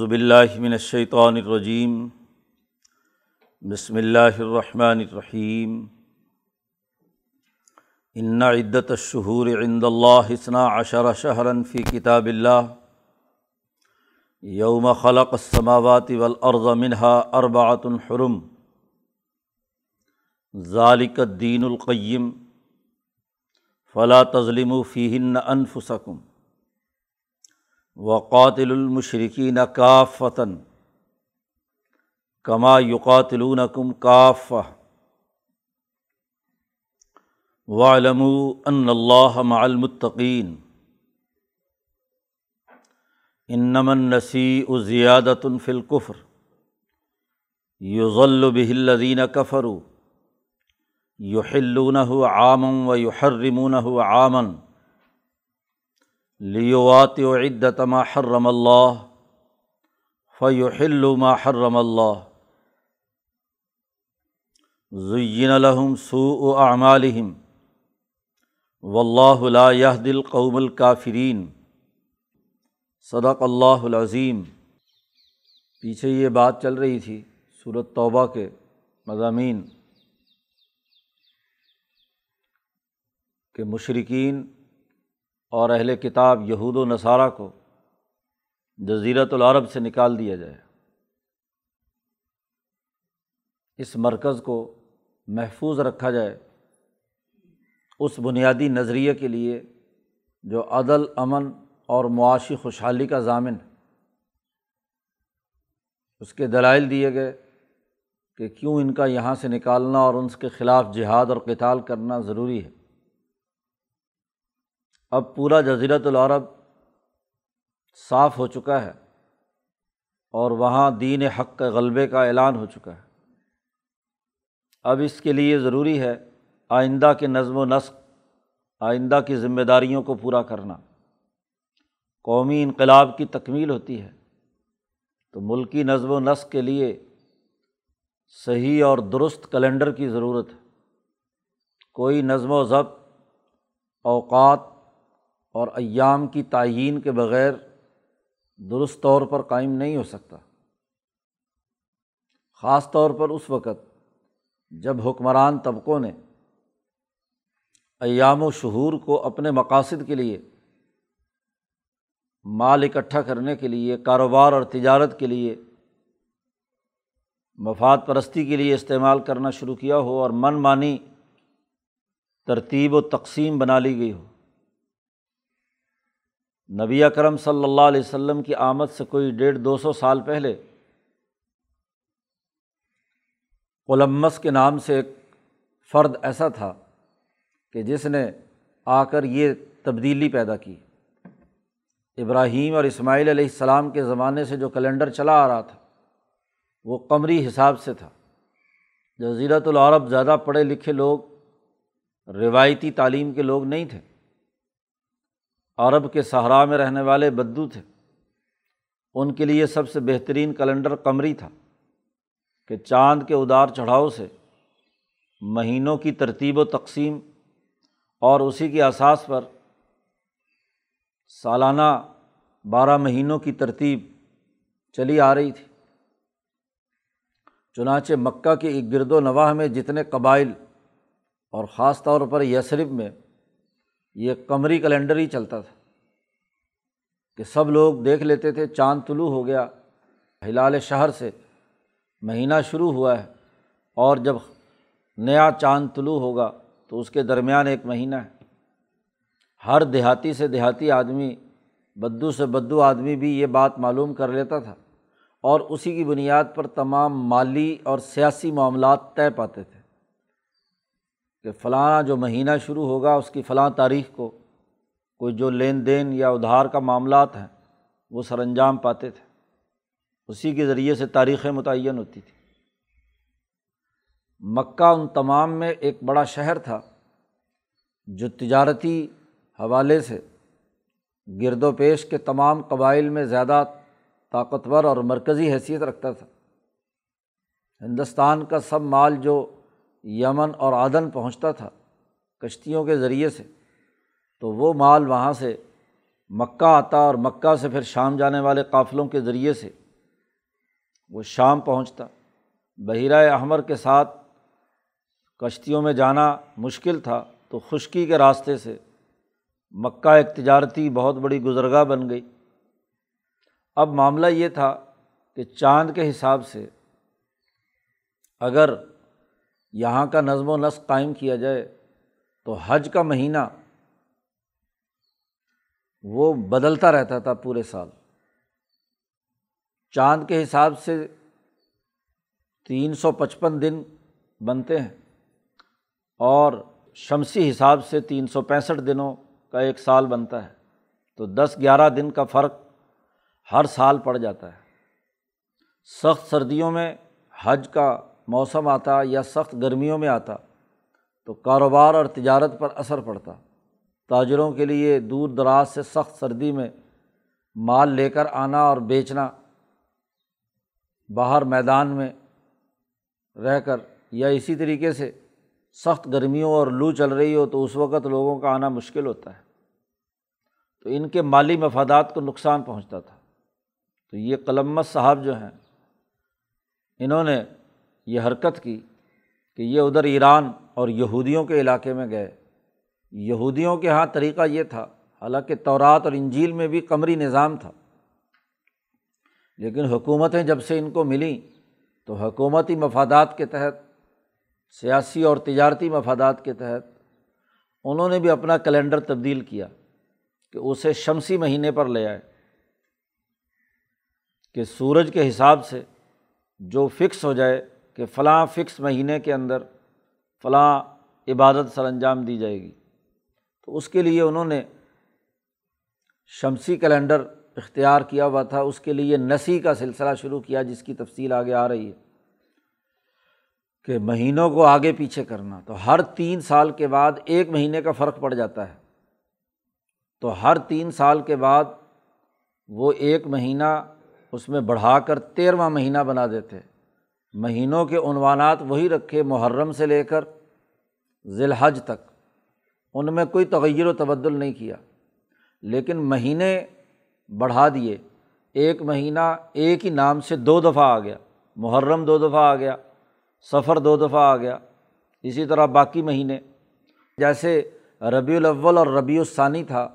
باللہ من الشیطان الرجیم، بسم اللہ الرحمن الرحیم۔ ان عدت الشہور عند اللہ حسنا عشر شہرن فی کتاب اللہ۔ یوم خلق السماوات والارض منها اربعۃ حرم۔ ذالک الدین القیم۔ فلا تظلموا فیہن انفسکم۔ وقاتل المشرقین کافتاً کما یقاتلون کم کاف وعلم ان اللہ مع المتقین۔ انمن نسی زیادت فی القفر یضل به الذین کفروا۔ یحلونہ عاما و یحرمونہ عاما۔ لیوات و عدت ما حرم اللہ فیحل ما حرم اللہ زین لہم سوء اعمالہم واللہ لا يهدي القوم الکافرین صدق اللہ العظیم پیچھے یہ بات چل رہی تھی صورت توبہ کے مضامین، کہ مشرقین اور اہل کتاب یہود و نصارہ کو جزیرت العرب سے نکال دیا جائے۔ اس مرکز کو محفوظ رکھا جائے۔ اس بنیادی نظریے کے لیے جو عدل، امن اور معاشی خوشحالی کا ضامن اس کے دلائل دیے گئے کہ کیوں ان کا یہاں سے نکالنا اور ان کے خلاف جہاد اور قتال کرنا ضروری ہے۔ اب پورا جزیرت العرب صاف ہو چکا ہے اور وہاں دین حق کے غلبے کا اعلان ہو چکا ہے۔ اب اس کے لیے ضروری ہے آئندہ کے نظم و نسق، آئندہ کی ذمہ داریوں کو پورا کرنا۔ قومی انقلاب کی تکمیل ہوتی ہے، تو ملکی نظم و نسق کے لیے صحیح اور درست کیلنڈر کی ضرورت ہے۔ کوئی نظم و ضبط اوقات اور ایام کی تعین کے بغیر درست طور پر قائم نہیں ہو سکتا۔ خاص طور پر اس وقت جب حکمران طبقوں نے ایام و شہور کو اپنے مقاصد کے لیے، مال اکٹھا کرنے کے لیے، کاروبار اور تجارت کے لیے، مفاد پرستی کے لیے استعمال کرنا شروع کیا ہو اور من مانی ترتیب و تقسیم بنا لی گئی ہو نبی اکرم صلی اللہ علیہ وسلم کی آمد سے کوئی ڈیڑھ دو سو سال پہلے، قلمس کے نام سے ایک فرد ایسا تھا کہ جس نے آ کر یہ تبدیلی پیدا کی۔ ابراہیم اور اسماعیل علیہ السلام کے زمانے سے جو کیلنڈر چلا آ رہا تھا، وہ قمری حساب سے تھا۔ جزیرت العرب زیادہ پڑھے لکھے لوگ، روایتی تعلیم کے لوگ نہیں تھے۔ عرب کے صحرا میں رہنے والے بدو تھے۔ ان کے لیے سب سے بہترین کیلنڈر قمری تھا کہ چاند کے ادار چڑھاؤ سے مہینوں کی ترتیب و تقسیم اور اسی کے اساس پر سالانہ بارہ مہینوں کی ترتیب چلی آ رہی تھی۔ چنانچہ مکہ کے ایک گرد و نواح میں جتنے قبائل اور خاص طور پر یسرف میں یہ قمری کیلنڈر ہی چلتا تھا کہ سب لوگ دیکھ لیتے تھے، چاند طلوع ہو گیا، ہلال شہر سے مہینہ شروع ہوا ہے اور جب نیا چاند طلوع ہوگا تو اس کے درمیان ایک مہینہ ہے۔ ہر دیہاتی سے دیہاتی آدمی، بدو سے بدو آدمی بھی یہ بات معلوم کر لیتا تھا اور اسی کی بنیاد پر تمام مالی اور سیاسی معاملات طے پاتے تھے۔ کہ فلاں جو مہینہ شروع ہوگا اس کی فلاں تاریخ کو کوئی جو لین دین یا ادھار کا معاملات ہیں، وہ سر انجام پاتے تھے۔ اسی کے ذریعے سے تاریخیں متعین ہوتی تھی مکہ ان تمام میں ایک بڑا شہر تھا جو تجارتی حوالے سے گرد و پیش کے تمام قبائل میں زیادہ طاقتور اور مرکزی حیثیت رکھتا تھا۔ ہندوستان کا سب مال جو یمن اور عدن پہنچتا تھا کشتیوں کے ذریعے سے، تو وہ مال وہاں سے مکہ آتا اور مکہ سے پھر شام جانے والے قافلوں کے ذریعے سے وہ شام پہنچتا۔ بحیرۂ احمر کے ساتھ کشتیوں میں جانا مشکل تھا، تو خشکی کے راستے سے مکہ ایک تجارتی بہت بڑی گزرگاہ بن گئی۔ اب معاملہ یہ تھا کہ چاند کے حساب سے اگر یہاں کا نظم و نسق قائم کیا جائے تو حج کا مہینہ وہ بدلتا رہتا تھا پورے سال۔ چاند کے حساب سے تین سو پچپن دن بنتے ہیں اور شمسی حساب سے تین سو پینسٹھ دنوں کا ایک سال بنتا ہے۔ تو دس گیارہ دن کا فرق ہر سال پڑ جاتا ہے۔ سخت سردیوں میں حج کا موسم آتا یا سخت گرمیوں میں آتا تو کاروبار اور تجارت پر اثر پڑتا۔ تاجروں کے لیے دور دراز سے سخت سردی میں مال لے کر آنا اور بیچنا، باہر میدان میں رہ کر یا اسی طریقے سے سخت گرمیوں اور لو چل رہی ہو تو اس وقت لوگوں کا آنا مشکل ہوتا ہے۔ تو ان کے مالی مفادات کو نقصان پہنچتا تھا۔ تو یہ قلمت صاحب جو ہیں، انہوں نے یہ حرکت کی کہ یہ ادھر ایران اور یہودیوں کے علاقے میں گئے۔ یہودیوں کے یہاں طریقہ یہ تھا، حالانکہ تورات اور انجیل میں بھی قمری نظام تھا۔ لیکن حکومتیں جب سے ان کو ملیں تو حکومتی مفادات کے تحت، سیاسی اور تجارتی مفادات کے تحت انہوں نے بھی اپنا کیلنڈر تبدیل کیا کہ اسے شمسی مہینے پر لے آئے۔ کہ سورج کے حساب سے جو فکس ہو جائے کہ فلاں فکس مہینے کے اندر فلاں عبادت سر انجام دی جائے گی۔ تو اس کے لیے انہوں نے شمسی کیلنڈر اختیار کیا ہوا تھا۔ اس کے لیے نسی کا سلسلہ شروع کیا جس کی تفصیل آگے آ رہی ہے کہ مہینوں کو آگے پیچھے کرنا۔ تو ہر تین سال کے بعد ایک مہینے کا فرق پڑ جاتا ہے۔ تو ہر تین سال کے بعد وہ ایک مہینہ اس میں بڑھا کر تیرواں مہینہ بنا دیتے۔ مہینوں کے عنوانات وہی رکھے محرم سے لے کر ذی الحج تک۔ ان میں کوئی تغیر و تبدل نہیں کیا، لیکن مہینے بڑھا دیے۔ ایک مہینہ ایک ہی نام سے دو دفعہ آ گیا۔ محرم دو دفعہ آ گیا، سفر دو دفعہ آ گیا۔ اسی طرح باقی مہینے، جیسے ربیع الاول اور ربیع الثانی تھا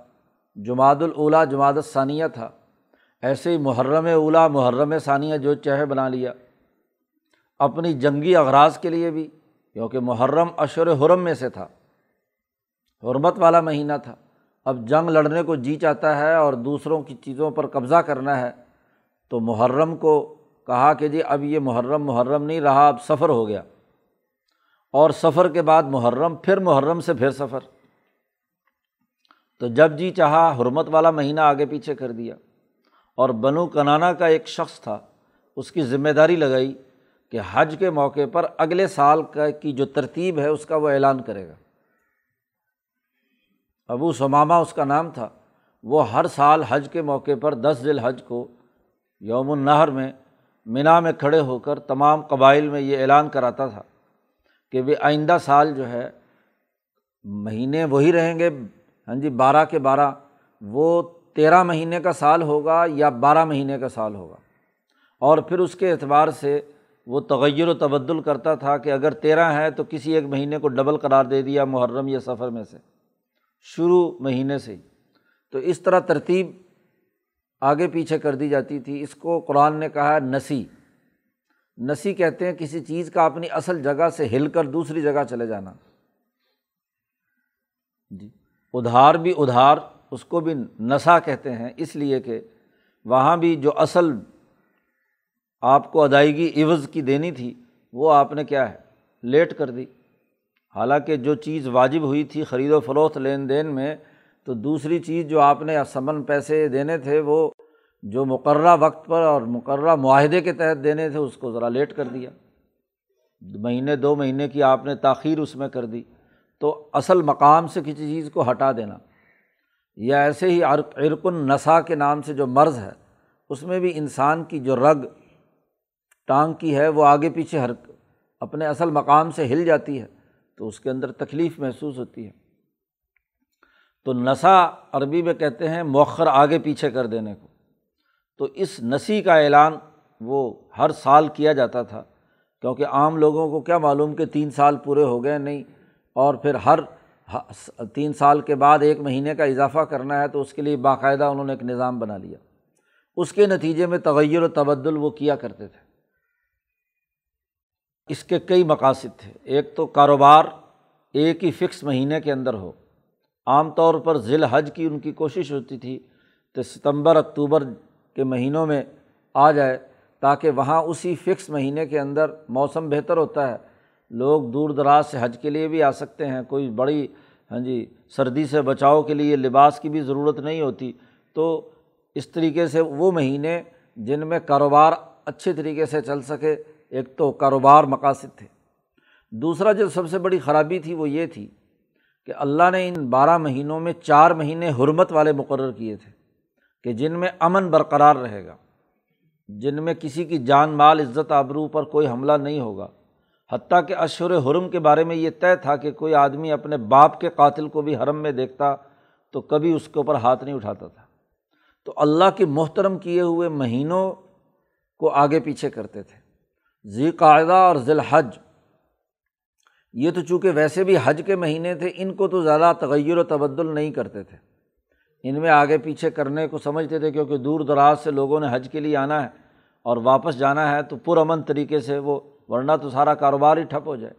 جماعت الاولیٰ جماعت الثانیہ تھا۔ ایسے ہی محرم اولا محرم ثانیہ جو چہے بنا لیا۔ اپنی جنگی اغراض کے لیے بھی، کیونکہ محرم اشور حرم میں سے تھا۔ حرمت والا مہینہ تھا۔ اب جنگ لڑنے کو جی چاہتا ہے اور دوسروں کی چیزوں پر قبضہ کرنا ہے، تو محرم کو کہا کہ جی اب یہ محرم محرم نہیں، رہا اب سفر ہو گیا۔ اور سفر کے بعد محرم، پھر محرم سے پھر سفر۔ تو جب جی چاہا، حرمت والا مہینہ آگے پیچھے کر دیا۔ اور بنو کنانا کا ایک شخص تھا، اس کی ذمہ داری لگائی۔ کہ حج کے موقع پر اگلے سال کا کی جو ترتیب ہے اس کا وہ اعلان کرے گا۔ ابو سمامہ اس کا نام تھا۔ وہ ہر سال حج کے موقع پر دس ذیل حج کو یوم النہر میں منا میں کھڑے ہو کر تمام قبائل میں یہ اعلان کراتا تھا کہ وہ آئندہ سال جو ہے مہینے وہی رہیں گے۔ ہاں جی بارہ کے بارہ۔ وہ تیرہ مہینے کا سال ہوگا یا بارہ مہینے کا سال ہوگا۔ اور پھر اس کے اعتبار سے وہ تغیر و تبدل کرتا تھا کہ اگر تیرہ ہے تو کسی ایک مہینے کو ڈبل قرار دے دیا محرم یا سفر میں سے۔ شروع مہینے سے ہی۔ تو اس طرح ترتیب آگے پیچھے کر دی جاتی تھی۔ اس کو قرآن نے کہا نسی۔ نسی کہتے ہیں کسی چیز کا اپنی اصل جگہ سے ہل کر دوسری جگہ چلے جانا۔ جی۔ ادھار بھی ادھار، اس کو بھی نسا کہتے ہیں۔ اس لیے کہ وہاں بھی جو اصل آپ کو ادائیگی عوض کی دینی تھی، وہ آپ نے کیا ہے، لیٹ کر دی۔ حالانکہ جو چیز واجب ہوئی تھی خرید و فروخت لین دین میں، تو دوسری چیز جو آپ نے سمن پیسے دینے تھے، وہ جو مقررہ وقت پر اور مقررہ معاہدے کے تحت دینے تھے، اس کو ذرا لیٹ کر دیا۔ مہینے، دو مہینے کی آپ نے تاخیر اس میں کر دی۔ تو اصل مقام سے کسی چیز کو ہٹا دینا۔ یا ایسے ہی عرق النسا کے نام سے جو مرض ہے، اس میں بھی انسان کی جو رگ ٹانگ کی ہے، وہ آگے پیچھے ہر اپنے اصل مقام سے ہل جاتی ہے، تو اس کے اندر تکلیف محسوس ہوتی ہے۔ تو نسا عربی میں کہتے ہیں مؤخر آگے پیچھے کر دینے کو۔ تو اس نسی کا اعلان وہ ہر سال کیا جاتا تھا، کیونکہ عام لوگوں کو کیا معلوم کہ تین سال پورے ہو گئے نہیں، اور پھر ہر تین سال کے بعد ایک مہینے کا اضافہ کرنا ہے تو اس کے لیے باقاعدہ انہوں نے ایک نظام بنا لیا۔ اس کے نتیجے میں تغیر و تبدل وہ کیا کرتے تھے۔ اس کے کئی مقاصد تھے۔ ایک تو کاروبار ایک ہی فکس مہینے کے اندر ہو۔ عام طور پر ذیل حج کی ان کی کوشش ہوتی تھی کہ ستمبر، اکتوبر کے مہینوں میں آ جائے تاکہ وہاں اسی فکس مہینے کے اندر موسم بہتر ہوتا ہے۔ لوگ دور دراز سے حج کے لیے بھی آ سکتے ہیں۔ کوئی بڑی ہاں جی سردی سے بچاؤ کے لیے لباس کی بھی ضرورت نہیں ہوتی۔ تو اس طریقے سے وہ مہینے جن میں کاروبار اچھے طریقے سے چل سکے ایک تو کاروبار مقاصد تھے۔ دوسرا جو سب سے بڑی خرابی تھی وہ یہ تھی کہ اللہ نے ان بارہ مہینوں میں چار مہینے حرمت والے مقرر کیے تھے کہ جن میں امن برقرار رہے گا، جن میں کسی کی جان، مال، عزت، آبرو پر کوئی حملہ نہیں ہوگا۔ حتیٰ کہ اشور حرم کے بارے میں یہ طے تھا کہ کوئی آدمی اپنے باپ کے قاتل کو بھی حرم میں دیکھتا تو کبھی اس کے اوپر ہاتھ نہیں اٹھاتا تھا۔ تو اللہ کے محترم کیے ہوئے مہینوں کو آگے پیچھے کرتے تھے۔ ذی قاعدہ اور ذی الحج یہ تو چونکہ ویسے بھی حج کے مہینے تھے، ان کو تو زیادہ تغیر و تبدل نہیں کرتے تھے۔ ان میں آگے پیچھے کرنے کو سمجھتے تھے کیونکہ دور دراز سے لوگوں نے حج کے لیے آنا ہے اور واپس جانا ہے تو پرامن طریقے سے وہ، ورنہ تو سارا کاروبار ہی ٹھپ ہو جائے۔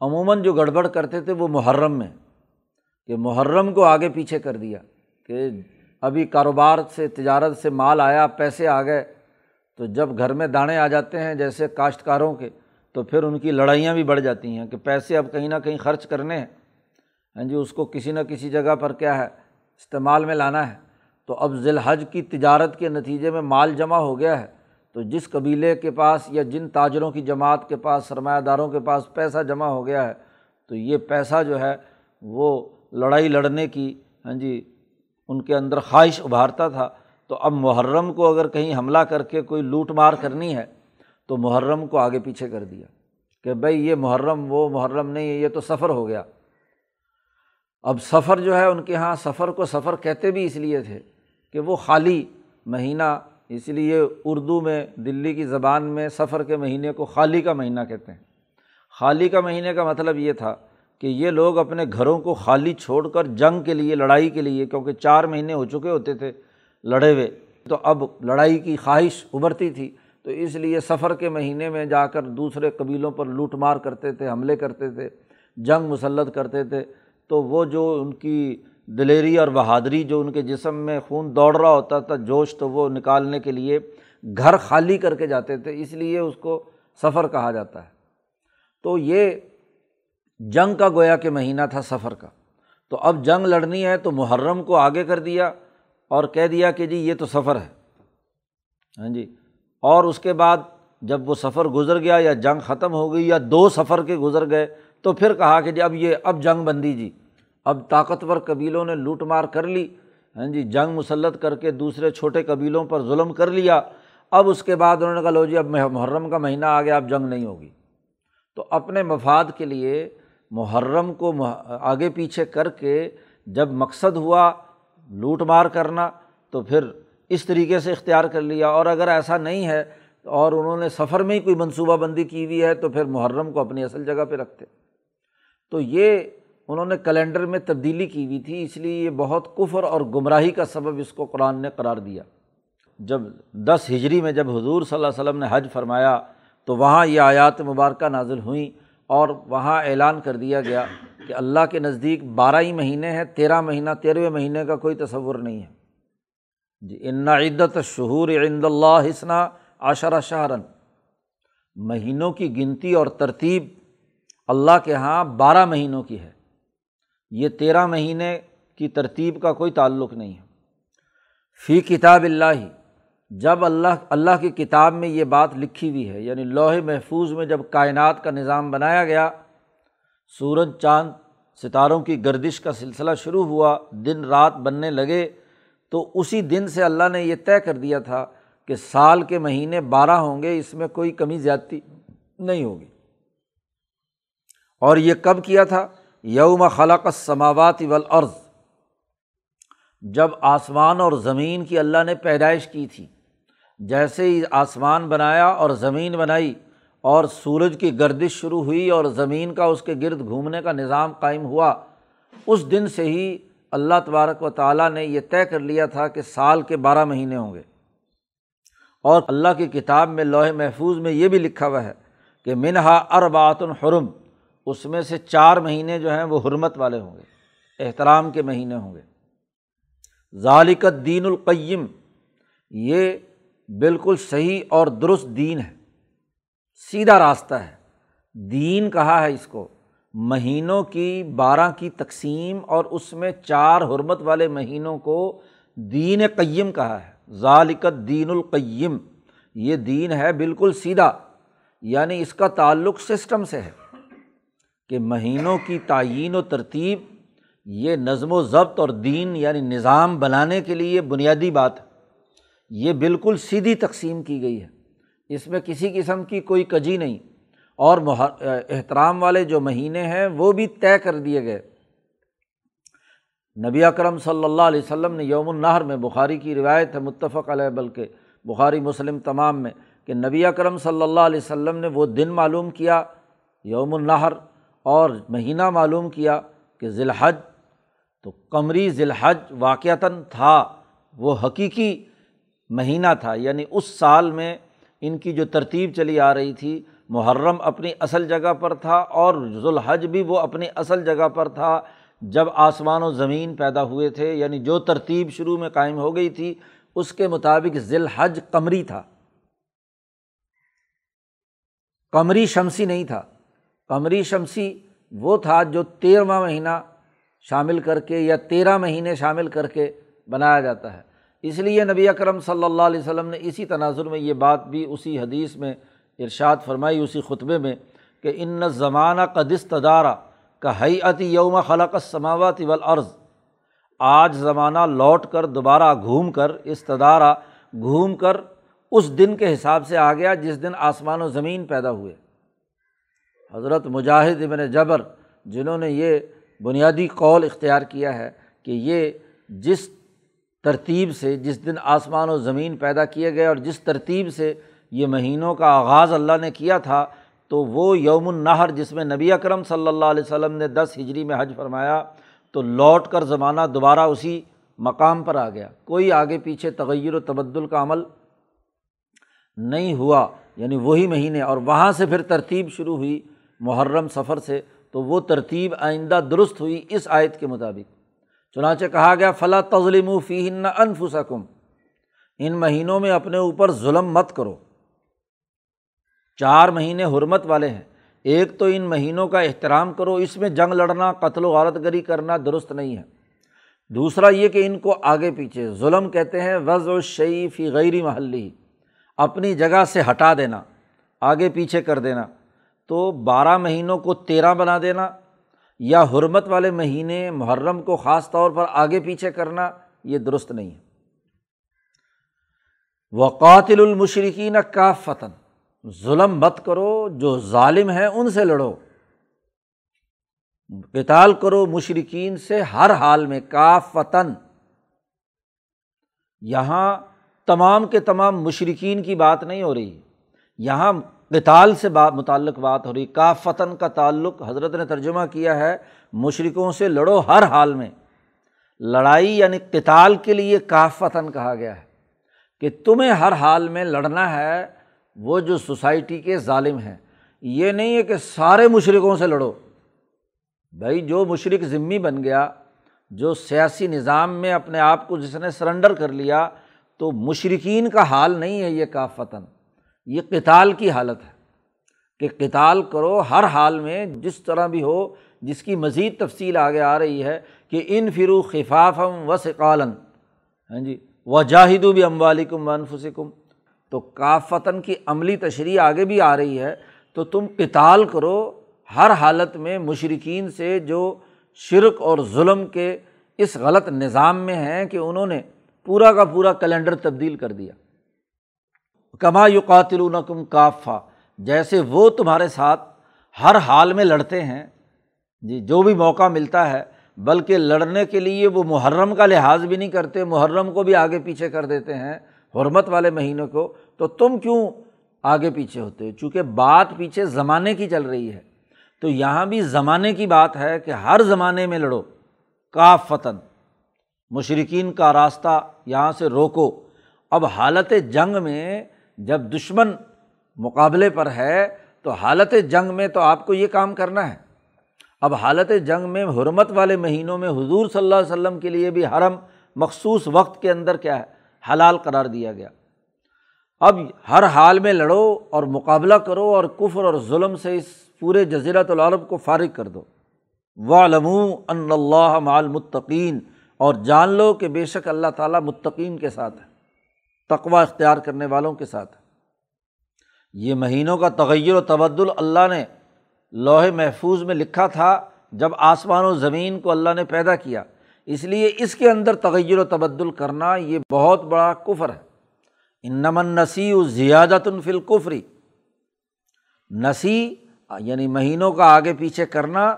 عموماً جو گڑبڑ کرتے تھے وہ محرم میں، کہ محرم کو آگے پیچھے کر دیا، کہ ابھی کاروبار سے، تجارت سے مال آیا، پیسے آ گئے تو جب گھر میں دانے آ جاتے ہیں جیسے کاشتکاروں کے، تو پھر ان کی لڑائیاں بھی بڑھ جاتی ہیں کہ پیسے اب کہیں نہ کہیں خرچ کرنے ہیں۔ ہاں جی اس کو کسی نہ کسی جگہ پر کیا ہے، استعمال میں لانا ہے۔ تو اب ذی الحج کی تجارت کے نتیجے میں مال جمع ہو گیا ہے۔ تو جس قبیلے کے پاس یا جن تاجروں کی جماعت کے پاس، سرمایہ داروں کے پاس پیسہ جمع ہو گیا ہے، تو یہ پیسہ جو ہے، وہ لڑائی لڑنے کی ہاں جی ان کے اندر خواہش ابھارتا تھا۔ تو اب محرم کو اگر کہیں حملہ کر کے کوئی لوٹ مار کرنی ہے، تو محرم کو آگے پیچھے کر دیا کہ بھائی یہ محرم وہ محرم نہیں ہے، یہ تو سفر ہو گیا۔ اب سفر جو ہے ان کے یہاں سفر کو سفر کہتے بھی اس لیے تھے کہ وہ خالی مہینہ، اس لیے اردو میں، دلی کی زبان میں سفر کے مہینے کو خالی کا مہینہ کہتے ہیں۔ خالی کا مہینے کا مطلب یہ تھا کہ یہ لوگ اپنے گھروں کو خالی چھوڑ کر جنگ کے لیے، لڑائی کے لیے، کیونکہ چار مہینے ہو چکے ہوتے تھے لڑے ہوئے۔ تو اب لڑائی کی خواہش ابھرتی تھی، تو اس لیے سفر کے مہینے میں جا کر دوسرے قبیلوں پر لوٹ مار کرتے تھے، حملے کرتے تھے، جنگ مسلط کرتے تھے۔ تو وہ جو ان کی دلیری اور بہادری، جو ان کے جسم میں خون دوڑ رہا ہوتا تھا، جوش تو وہ نکالنے کے لیے گھر خالی کر کے جاتے تھے، اس لیے اس کو سفر کہا جاتا ہے۔ تو یہ جنگ کا گویا کہ مہینہ تھا سفر کا۔ تو اب جنگ لڑنی ہے تو محرم کو آگے کر دیا۔ اور کہہ دیا کہ جی یہ تو سفر ہے۔ ہاں جی۔ اور اس کے بعد جب وہ سفر گزر گیا یا جنگ ختم ہو گئی یا دو سفر کے گزر گئے تو پھر کہا کہ جی اب یہ اب جنگ بندی جی۔ اب طاقتور قبیلوں نے لوٹ مار کر لی۔ ہاں جی جنگ مسلط کر کے دوسرے چھوٹے قبیلوں پر ظلم کر لیا۔ اب اس کے بعد انہوں نے کہا لو جی اب محرم کا مہینہ آ گیا، اب جنگ نہیں ہوگی۔ تو اپنے مفاد کے لیے محرم کو آگے پیچھے کر کے جب مقصد ہوا لوٹ مار کرنا تو پھر اس طریقے سے اختیار کر لیا اور اگر ایسا نہیں ہے اور انہوں نے سفر میں ہی کوئی منصوبہ بندی کی ہوئی ہے تو پھر محرم کو اپنی اصل جگہ پہ رکھتے تو یہ انہوں نے کیلنڈر میں تبدیلی کی ہوئی تھی اس لیے یہ بہت کفر اور گمراہی کا سبب اس کو قرآن نے قرار دیا جب دس ہجری میں جب حضور صلی اللہ علیہ وسلم نے حج فرمایا تو وہاں یہ آیات مبارکہ نازل ہوئیں اور وہاں اعلان کر دیا گیا کہ اللہ کے نزدیک بارہ ہی مہینے ہیں، تیرہ مہینہ، تیرہویں مہینے کا کوئی تصور نہیں ہے۔ جی ان عدت شہور عند اللہ حسنہ عشرہ شہرن۔ مہینوں کی گنتی اور ترتیب اللہ کے یہاں بارہ مہینوں کی ہے۔ یہ تیرہ مہینے کی ترتیب کا کوئی تعلق نہیں ہے۔ فی کتاب اللہ ہی جب اللہ اللہ کی کتاب میں یہ بات لکھی ہوئی ہے یعنی لوہے محفوظ میں جب کائنات کا نظام بنایا گیا، سورج، چاند، ستاروں کی گردش کا سلسلہ شروع ہوا، دن، رات بننے لگے، تو اسی دن سے اللہ نے یہ طے کر دیا تھا کہ سال کے مہینے بارہ ہوں گے، اس میں کوئی کمی زیادتی نہیں ہوگی۔ اور یہ کب کیا تھا؟ یوم خلق سماوات والارض۔ جب آسمان اور زمین کی اللہ نے پیدائش کی تھی جیسے ہی آسمان بنایا اور زمین بنائی اور سورج کی گردش شروع ہوئی اور زمین کا اس کے گرد گھومنے کا نظام قائم ہوا، اس دن سے ہی اللہ تبارک و تعالیٰ نے یہ طے کر لیا تھا کہ سال کے بارہ مہینے ہوں گے۔ اور اللہ کی کتاب میں لوہے محفوظ میں یہ بھی لکھا ہوا ہے کہ منہا اربات الحرم اس میں سے چار مہینے جو ہیں وہ حرمت والے ہوں گے، احترام کے مہینے ہوں گے۔ ذالکت دین القیم، یہ بالکل صحیح اور درست دین ہے۔ سیدھا راستہ ہے۔ دین کہا ہے اس کو۔ مہینوں کی بارہ کی تقسیم اور اس میں چار حرمت والے مہینوں کو دین قیم کہا ہے۔ ذالکت دین القیم۔ یہ دین ہے بالکل سیدھا۔ یعنی اس کا تعلق سسٹم سے ہے کہ مہینوں کی تعین و ترتیب یہ نظم و ضبط اور دین یعنی نظام بنانے کے لیے بنیادی بات ہے۔ یہ بالکل سیدھی تقسیم کی گئی ہے۔ اس میں کسی قسم کی کوئی کجی نہیں۔ اور احترام والے جو مہینے ہیں، وہ بھی طے کر دیے گئے۔ نبی اکرم صلی اللہ علیہ وسلم نے یوم النہر میں بخاری کی روایت ہے، متفق علیہ، بلکہ بخاری، مسلم تمام میں، کہ نبی اکرم صلی اللہ علیہ وسلم نے وہ دن معلوم کیا، یوم النہر، اور مہینہ معلوم کیا کہ ذی الحج۔ تو قمری ذی الحج واقعتاً تھا، وہ حقیقی مہینہ تھا یعنی اس سال میں ان کی جو ترتیب چلی آ رہی تھی، محرم اپنی اصل جگہ پر تھا اور ذوالحج بھی وہ اپنی اصل جگہ پر تھا۔ جب آسمان و زمین پیدا ہوئے تھے یعنی جو ترتیب شروع میں قائم ہو گئی تھی، اس کے مطابق ذی الحج قمری تھا۔ قمری شمسی نہیں تھا۔ قمری شمسی وہ تھا جو تیرہواں مہینہ شامل کر کے یا تیرہ مہینے شامل کر کے بنایا جاتا ہے۔ اس لیے نبی اکرم صلی اللہ علیہ وسلم نے اسی تناظر میں یہ بات بھی اسی حدیث میں ارشاد فرمائی، اسی خطبے میں کہ ان زمانہ قدست دارہ کا حیعت یوم خلق سماوات والارض۔ آج زمانہ لوٹ کر دوبارہ گھوم کر استدارہ گھوم کر اس دن کے حساب سے آ گیا جس دن آسمان و زمین پیدا ہوئے۔ حضرت مجاہد ابن جبر، جنہوں نے یہ بنیادی قول اختیار کیا ہے کہ یہ جس ترتیب سے جس دن آسمان و زمین پیدا کیے گئے اور جس ترتیب سے یہ مہینوں کا آغاز اللہ نے کیا تھا، تو وہ یوم النہر جس میں نبی اکرم صلی اللہ علیہ وسلم نے دس ہجری میں حج فرمایا، تو لوٹ کر زمانہ دوبارہ اسی مقام پر آ گیا۔ کوئی آگے پیچھے تغیر و تبدل کا عمل نہیں ہوا یعنی وہی مہینے۔ اور وہاں سے پھر ترتیب شروع ہوئی، محرم سفر سے، تو وہ ترتیب آئندہ درست ہوئی اس آیت کے مطابق۔ چنانچہ کہا گیا فلاں تظلم و فی ہن انفسکم ان مہینوں میں اپنے اوپر ظلم مت کرو۔ چار مہینے حرمت والے ہیں۔ ایک تو ان مہینوں کا احترام کرو، اس میں جنگ لڑنا، قتل و غارت گری کرنا درست نہیں ہے۔ دوسرا یہ کہ ان کو آگے پیچھے، ظلم کہتے ہیں وض و شعیفی غیری محلی اپنی جگہ سے ہٹا دینا، آگے پیچھے کر دینا۔ تو بارہ مہینوں کو تیرہ بنا دینا یا حرمت والے مہینے محرم کو خاص طور پر آگے پیچھے کرنا یہ درست نہیں ہے۔ وقاتل المشرقین کا فتن ظلم مت کرو، جو ظالم ہیں ان سے لڑو۔ کتال کرو مشرقین سے ہر حال میں کا فتن یہاں تمام کے تمام مشرقین کی بات نہیں ہو رہی۔ یہاں کتال سے بات متعلق بات ہو رہی کافتن کا تعلق حضرت نے ترجمہ کیا ہے مشرقوں سے لڑو ہر حال میں۔ لڑائی یعنی کتال کے لیے کا فتن کہا گیا ہے کہ تمہیں ہر حال میں لڑنا ہے، وہ جو سوسائٹی کے ظالم ہیں۔ یہ نہیں ہے کہ سارے مشرقوں سے لڑو۔ بھائی، جو مشرق ذمی بن گیا، جو سیاسی نظام میں اپنے آپ کو جس نے سرنڈر کر لیا، تو مشرقین کا حال نہیں ہے یہ کا فتن یہ کتال کی حالت ہے کہ کتال کرو ہر حال میں جس طرح بھی ہو، جس کی مزید تفصیل آگے آ رہی ہے کہ ان فرو خفافم و سقالن ہاں جی و جاہدو بھی اموالکم انفسکم، تو کافتن کی عملی تشریح آگے بھی آ رہی ہے، تو تم کتال کرو ہر حالت میں مشرقین سے جو شرک اور ظلم کے اس غلط نظام میں ہیں کہ انہوں نے پورا کا پورا کیلنڈر تبدیل کر دیا۔ کما یو قاتل کافا جیسے وہ تمہارے ساتھ ہر حال میں لڑتے ہیں۔ جی جو بھی موقع ملتا ہے، بلکہ لڑنے کے لیے وہ محرم کا لحاظ بھی نہیں کرتے، محرم کو بھی آگے پیچھے کر دیتے ہیں حرمت والے مہینوں کو، تو تم کیوں آگے پیچھے ہوتے ہو؟ چونکہ بات پیچھے زمانے کی چل رہی ہے۔ تو یہاں بھی زمانے کی بات ہے کہ ہر زمانے میں لڑو کاف فتن مشرقین کا راستہ یہاں سے روکو۔ اب حالت جنگ میں جب دشمن مقابلے پر ہے، تو حالت جنگ میں تو آپ کو یہ کام کرنا ہے۔ اب حالت جنگ میں حرمت والے مہینوں میں حضور صلی اللہ علیہ وسلم کے لیے بھی حرم مخصوص وقت کے اندر کیا ہے؟ حلال قرار دیا گیا۔ اب ہر حال میں لڑو اور مقابلہ کرو اور کفر اور ظلم سے اس پورے جزیرت العرب کو فارغ کر دو۔ ان اللہ مال متقین اور جان لو کہ بے شک اللہ تعالیٰ متقین کے ساتھ ہے۔ تقوا اختیار کرنے والوں کے ساتھ۔ یہ مہینوں کا تغیر و تبدل اللہ نے لوہے محفوظ میں لکھا تھا جب آسمان و زمین کو اللہ نے پیدا کیا۔ اس لیے اس کے اندر تغیر و تبدل کرنا یہ بہت بڑا کفر ہے۔ انمن نسی و زیادت الفلقفری نسی یعنی مہینوں کا آگے پیچھے کرنا،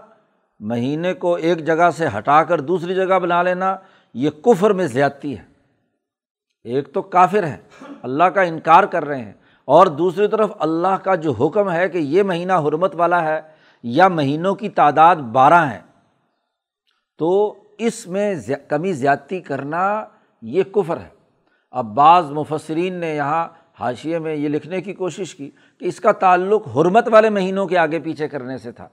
مہینے کو ایک جگہ سے ہٹا کر دوسری جگہ بنا لینا، یہ کفر میں زیادتی ہے۔ ایک تو کافر ہے اللہ کا انکار کر رہے ہیں، اور دوسری طرف اللہ کا جو حکم ہے کہ یہ مہینہ حرمت والا ہے یا مہینوں کی تعداد بارہ ہیں، تو اس میں کمی زیادتی کرنا یہ کفر ہے۔ اب بعض مفسرین نے یہاں حاشیے میں یہ لکھنے کی کوشش کی کہ اس کا تعلق حرمت والے مہینوں کے آگے پیچھے کرنے سے تھا،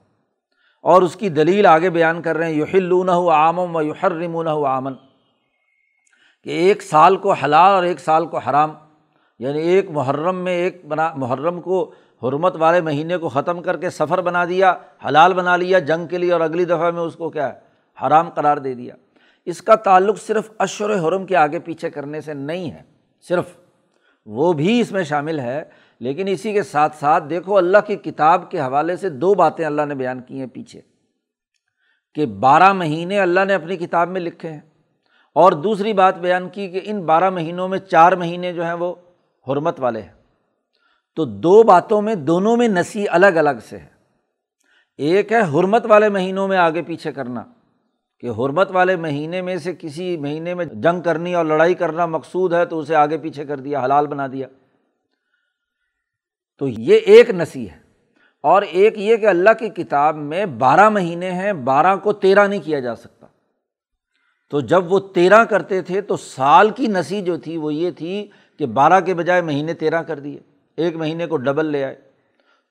اور اس کی دلیل آگے بیان کر رہے ہیں یحلون ہو آمم و یحرمون ہو آمن کہ ایک سال کو حلال اور ایک سال کو حرام یعنی ایک محرم میں ایک بنا، محرم کو حرمت والے مہینے کو ختم کر کے سفر بنا دیا، حلال بنا لیا جنگ کے لیے اور اگلی دفعہ میں اس کو کیا ہے، حرام قرار دے دیا۔ اس کا تعلق صرف اشر حرم کے آگے پیچھے کرنے سے نہیں ہے، صرف وہ بھی اس میں شامل ہے۔ لیکن اسی کے ساتھ ساتھ دیکھو، اللہ کی کتاب کے حوالے سے دو باتیں اللہ نے بیان کی ہیں پیچھے کہ بارہ مہینے اللہ نے اپنی کتاب میں لکھے ہیں۔ اور دوسری بات بیان کی کہ ان بارہ مہینوں میں چار مہینے جو ہیں وہ حرمت والے ہیں۔ تو دو باتوں میں دونوں میں نسی الگ الگ سے ہے ایک ہے حرمت والے مہینوں میں آگے پیچھے کرنا، کہ حرمت والے مہینے میں سے کسی مہینے میں جنگ کرنی اور لڑائی کرنا مقصود ہے تو اسے آگے پیچھے کر دیا، حلال بنا دیا۔ تو یہ ایک نسی ہے۔ اور ایک یہ کہ اللہ کی کتاب میں بارہ مہینے ہیں، بارہ کو تیرہ نہیں کیا جا سکتا۔ تو جب وہ تیرہ کرتے تھے تو سال کی نسی جو تھی وہ یہ تھی کہ بارہ کے بجائے مہینے تیرہ کر دیے، ایک مہینے کو ڈبل لے آئے۔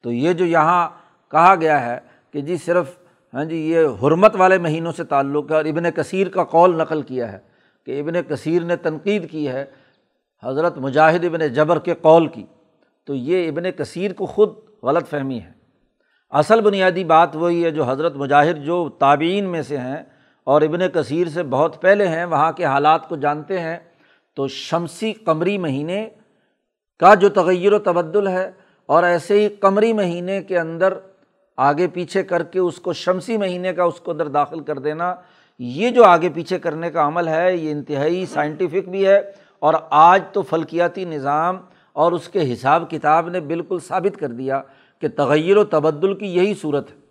تو یہ جو یہاں کہا گیا ہے کہ جی صرف ہاں جی یہ حرمت والے مہینوں سے تعلق ہے اور ابن کثیر کا قول نقل کیا ہے کہ ابن کثیر نے تنقید کی ہے حضرت مجاہد ابن جبر کے قول کی۔ تو یہ ابن کثیر کو خود غلط فہمی ہے۔ اصل بنیادی بات وہی ہے جو حضرت مجاہد جو تابعین میں سے ہیں اور ابن کثیر سے بہت پہلے ہیں، وہاں کے حالات کو جانتے ہیں۔ تو شمسی قمری مہینے کا جو تغیر و تبدل ہے، اور ایسے ہی قمری مہینے کے اندر آگے پیچھے کر کے اس کو شمسی مہینے کا اس کو اندر داخل کر دینا، یہ جو آگے پیچھے کرنے کا عمل ہے، یہ انتہائی سائنٹیفک بھی ہے۔ اور آج تو فلکیاتی نظام اور اس کے حساب کتاب نے بالکل ثابت کر دیا کہ تغیر و تبدل کی یہی صورت ہے۔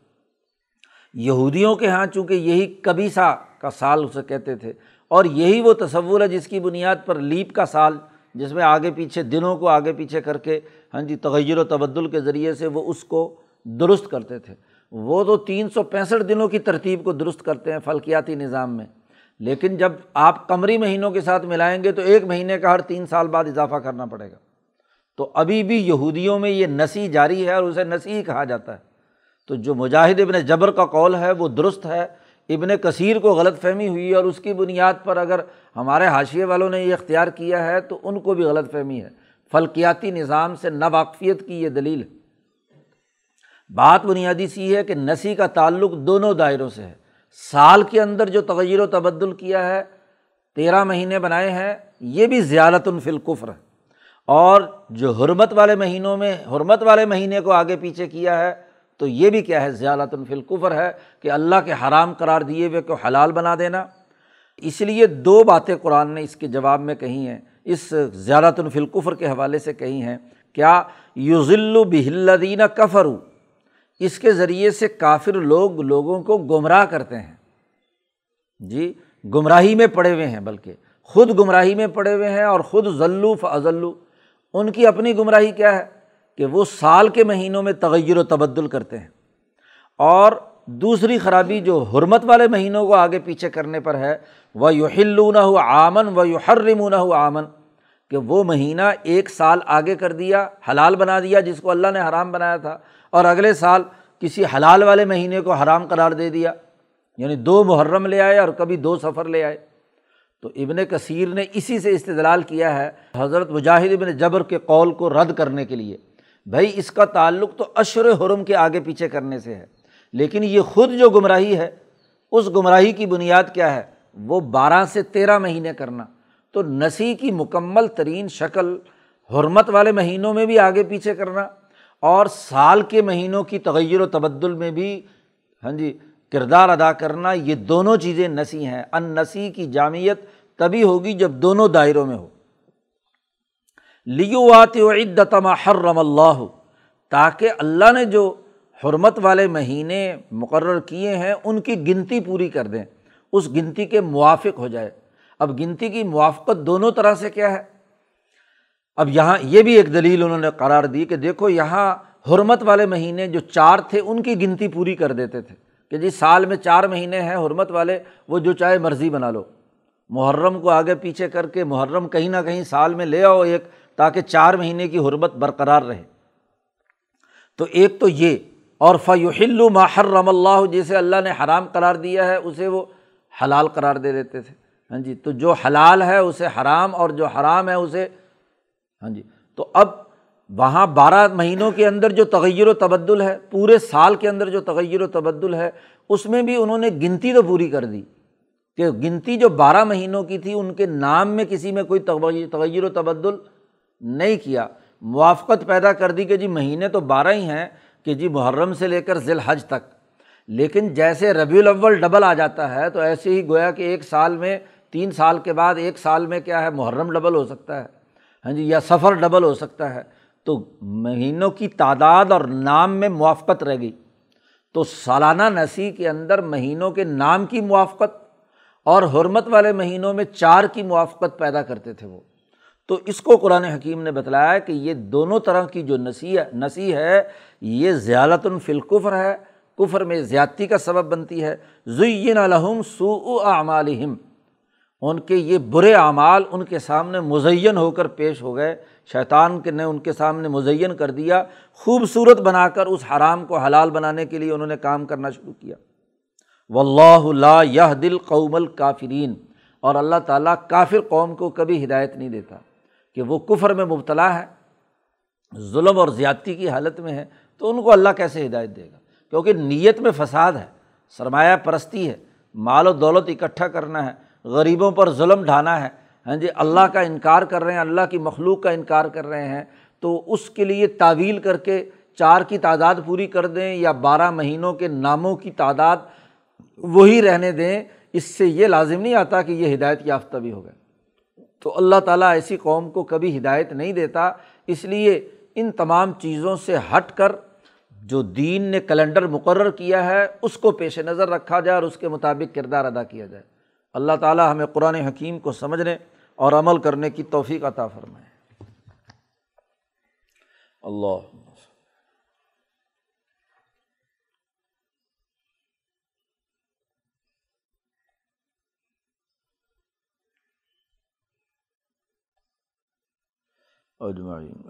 یہودیوں کے یہاں چونکہ یہی کبھی سا کا سال اسے کہتے تھے اور یہی وہ تصور ہے جس کی بنیاد پر لیپ کا سال، جس میں آگے پیچھے دنوں کو آگے پیچھے کر کے ہاں جی تغیر و تبدل کے ذریعے سے وہ اس کو درست کرتے تھے۔ وہ تو تین سو پینسٹھ دنوں کی ترتیب کو درست کرتے ہیں فلکیاتی نظام میں۔ لیکن جب آپ قمری مہینوں کے ساتھ ملائیں گے تو ایک مہینے کا ہر تین سال بعد اضافہ کرنا پڑے گا۔ تو ابھی بھی یہودیوں میں یہ نسی جاری ہے اور اسے نسی کہا جاتا ہے۔ تو جو مجاہد ابن جبر کا قول ہے وہ درست ہے۔ ابن کثیر کو غلط فہمی ہوئی اور اس کی بنیاد پر اگر ہمارے حاشیے والوں نے یہ اختیار کیا ہے تو ان کو بھی غلط فہمی ہے۔ فلکیاتی نظام سے ناواقفیت کی یہ دلیل ہے۔ بات بنیادی سی ہے کہ نسی کا تعلق دونوں دائروں سے ہے۔ سال کے اندر جو تغیر و تبدل کیا ہے، تیرہ مہینے بنائے ہیں، یہ بھی زیارت الفلقفر ہے۔ اور جو حرمت والے مہینوں میں، حرمت والے مہینے کو آگے پیچھے کیا ہے تو یہ بھی کیا ہے زیالت الفلقفر ہے کہ اللہ کے حرام قرار دیے ہوئے کو حلال بنا دینا۔ اس لیے دو باتیں قرآن نے اس کے جواب میں کہی ہیں، اس زیالت الفلقفر کے حوالے سے کہی ہیں، کیا یوزل بہلدین کفرو اس کے ذریعے سے کافر لوگ لوگوں کو گمراہ کرتے ہیں۔ جی گمراہی میں پڑے ہوئے ہیں، بلکہ خود گمراہی میں پڑے ہوئے ہیں اور خود ذلو فضلو ان کی اپنی گمراہی کیا ہے؟ کہ وہ سال کے مہینوں میں تغیر و تبدل کرتے ہیں۔ اور دوسری خرابی جو حرمت والے مہینوں کو آگے پیچھے کرنے پر ہے وہ یو ہلون ہو آمن و یو حرمون ہو آمن کہ وہ مہینہ ایک سال آگے کر دیا، حلال بنا دیا جس کو اللہ نے حرام بنایا تھا، اور اگلے سال کسی حلال والے مہینے کو حرام قرار دے دیا۔ یعنی دو محرم لے آئے اور کبھی دو سفر لے آئے۔ تو ابن کثیر نے اسی سے استدلال کیا ہے حضرت مجاہد ابن جبر کے قول کو رد کرنے کے لیے۔ بھائی، اس کا تعلق تو اشر حرم کے آگے پیچھے کرنے سے ہے۔ لیکن یہ خود جو گمراہی ہے، اس گمراہی کی بنیاد کیا ہے؟ وہ بارہ سے تیرہ مہینے کرنا۔ تو نسی کی مکمل ترین شکل حرمت والے مہینوں میں بھی آگے پیچھے کرنا اور سال کے مہینوں کی تغیر و تبدل میں بھی ہاں جی کردار ادا کرنا، یہ دونوں چیزیں نسی ہیں۔ ان نسی کی جامعت تبھی ہوگی جب دونوں دائروں میں ہو۔ لیو آتی و عدتما حرم اللہ تاکہ اللہ نے جو حرمت والے مہینے مقرر کیے ہیں، ان کی گنتی پوری کر دیں، اس گنتی کے موافق ہو جائے۔ اب گنتی کی موافقت دونوں طرح سے کیا ہے؟ اب یہاں یہ بھی ایک دلیل انہوں نے قرار دی کہ دیکھو، یہاں حرمت والے مہینے جو چار تھے، ان کی گنتی پوری کر دیتے تھے۔ کہ جی سال میں چار مہینے ہیں حرمت والے، وہ جو چاہے مرضی بنا لو۔ محرم کو آگے پیچھے کر کے محرم کہیں نہ کہیں سال میں لے آؤ ایک تاکہ چار مہینے کی حرمت برقرار رہے۔ تو ایک تو یہ، اور فیوحل محرم اللہ جسے اللہ نے حرام قرار دیا ہے، اسے وہ حلال قرار دے دیتے تھے۔ ہاں جی تو جو حلال ہے اسے حرام، اور جو حرام ہے اسے ہاں جی تو اب وہاں بارہ مہینوں کے اندر جو تغیر و تبدل ہے، پورے سال کے اندر جو تغیر و تبدل ہے، اس میں بھی انہوں نے گنتی تو پوری کر دی۔ کہ گنتی جو بارہ مہینوں کی تھی، ان کے نام میں کسی میں کوئی تغیر و تبدل نہیں کیا۔ موافقت پیدا کر دی کہ جی مہینے تو بارہ ہی ہیں کہ جی محرم سے لے کر ذی الحج تک۔ لیکن جیسے ربیع الاول ڈبل آ جاتا ہے تو ایسے ہی گویا کہ ایک سال میں، تین سال کے بعد ایک سال میں کیا ہے، محرم ڈبل ہو سکتا ہے۔ ہاں جی یا سفر ڈبل ہو سکتا ہے۔ تو مہینوں کی تعداد اور نام میں موافقت رہ گئی۔ تو سالانہ نسی کے اندر مہینوں کے نام کی موافقت اور حرمت والے مہینوں میں چار کی موافقت پیدا کرتے تھے وہ۔ تو اس کو قرآن حکیم نے بتلایا کہ یہ دونوں طرح کی جو نسی نسی ہے، یہ زیالت الفلقفر ہے۔ کفر میں زیادتی کا سبب بنتی ہے۔ زین الحم سو اعمالہم ان کے یہ برے اعمال ان کے سامنے مزین ہو کر پیش ہو گئے۔ شیطان کے نے ان کے سامنے مزین کر دیا۔ خوبصورت بنا کر اس حرام کو حلال بنانے کے لیے انہوں نے کام کرنا شروع کیا۔ و اللہ اللہ یہ دل قوم الکافرین اور اللہ تعالیٰ کافر قوم کو کبھی ہدایت نہیں دیتا۔ کہ وہ کفر میں مبتلا ہے، ظلم اور زیادتی کی حالت میں ہے، تو ان کو اللہ کیسے ہدایت دے گا؟ کیونکہ نیت میں فساد ہے، سرمایہ پرستی ہے، مال و دولت اکٹھا کرنا ہے، غریبوں پر ظلم ڈھانا ہے ہاں جی اللہ کا انکار کر رہے ہیں، اللہ کی مخلوق کا انکار کر رہے ہیں، تو اس کے لیے تعویل کر کے چار کی تعداد پوری کر دیں یا بارہ مہینوں کے ناموں کی تعداد وہی رہنے دیں، اس سے یہ لازم نہیں آتا کہ یہ ہدایت یافتہ بھی ہو گئے۔ تو اللہ تعالیٰ ایسی قوم کو کبھی ہدایت نہیں دیتا، اس لیے ان تمام چیزوں سے ہٹ کر جو دین نے کیلنڈر مقرر کیا ہے، اس کو پیش نظر رکھا جائے اور اس کے مطابق کردار ادا کیا جائے۔ اللہ تعالیٰ ہمیں قرآن حکیم کو سمجھنے اور عمل کرنے کی توفیق عطا فرمائے۔ اللہ اجمعین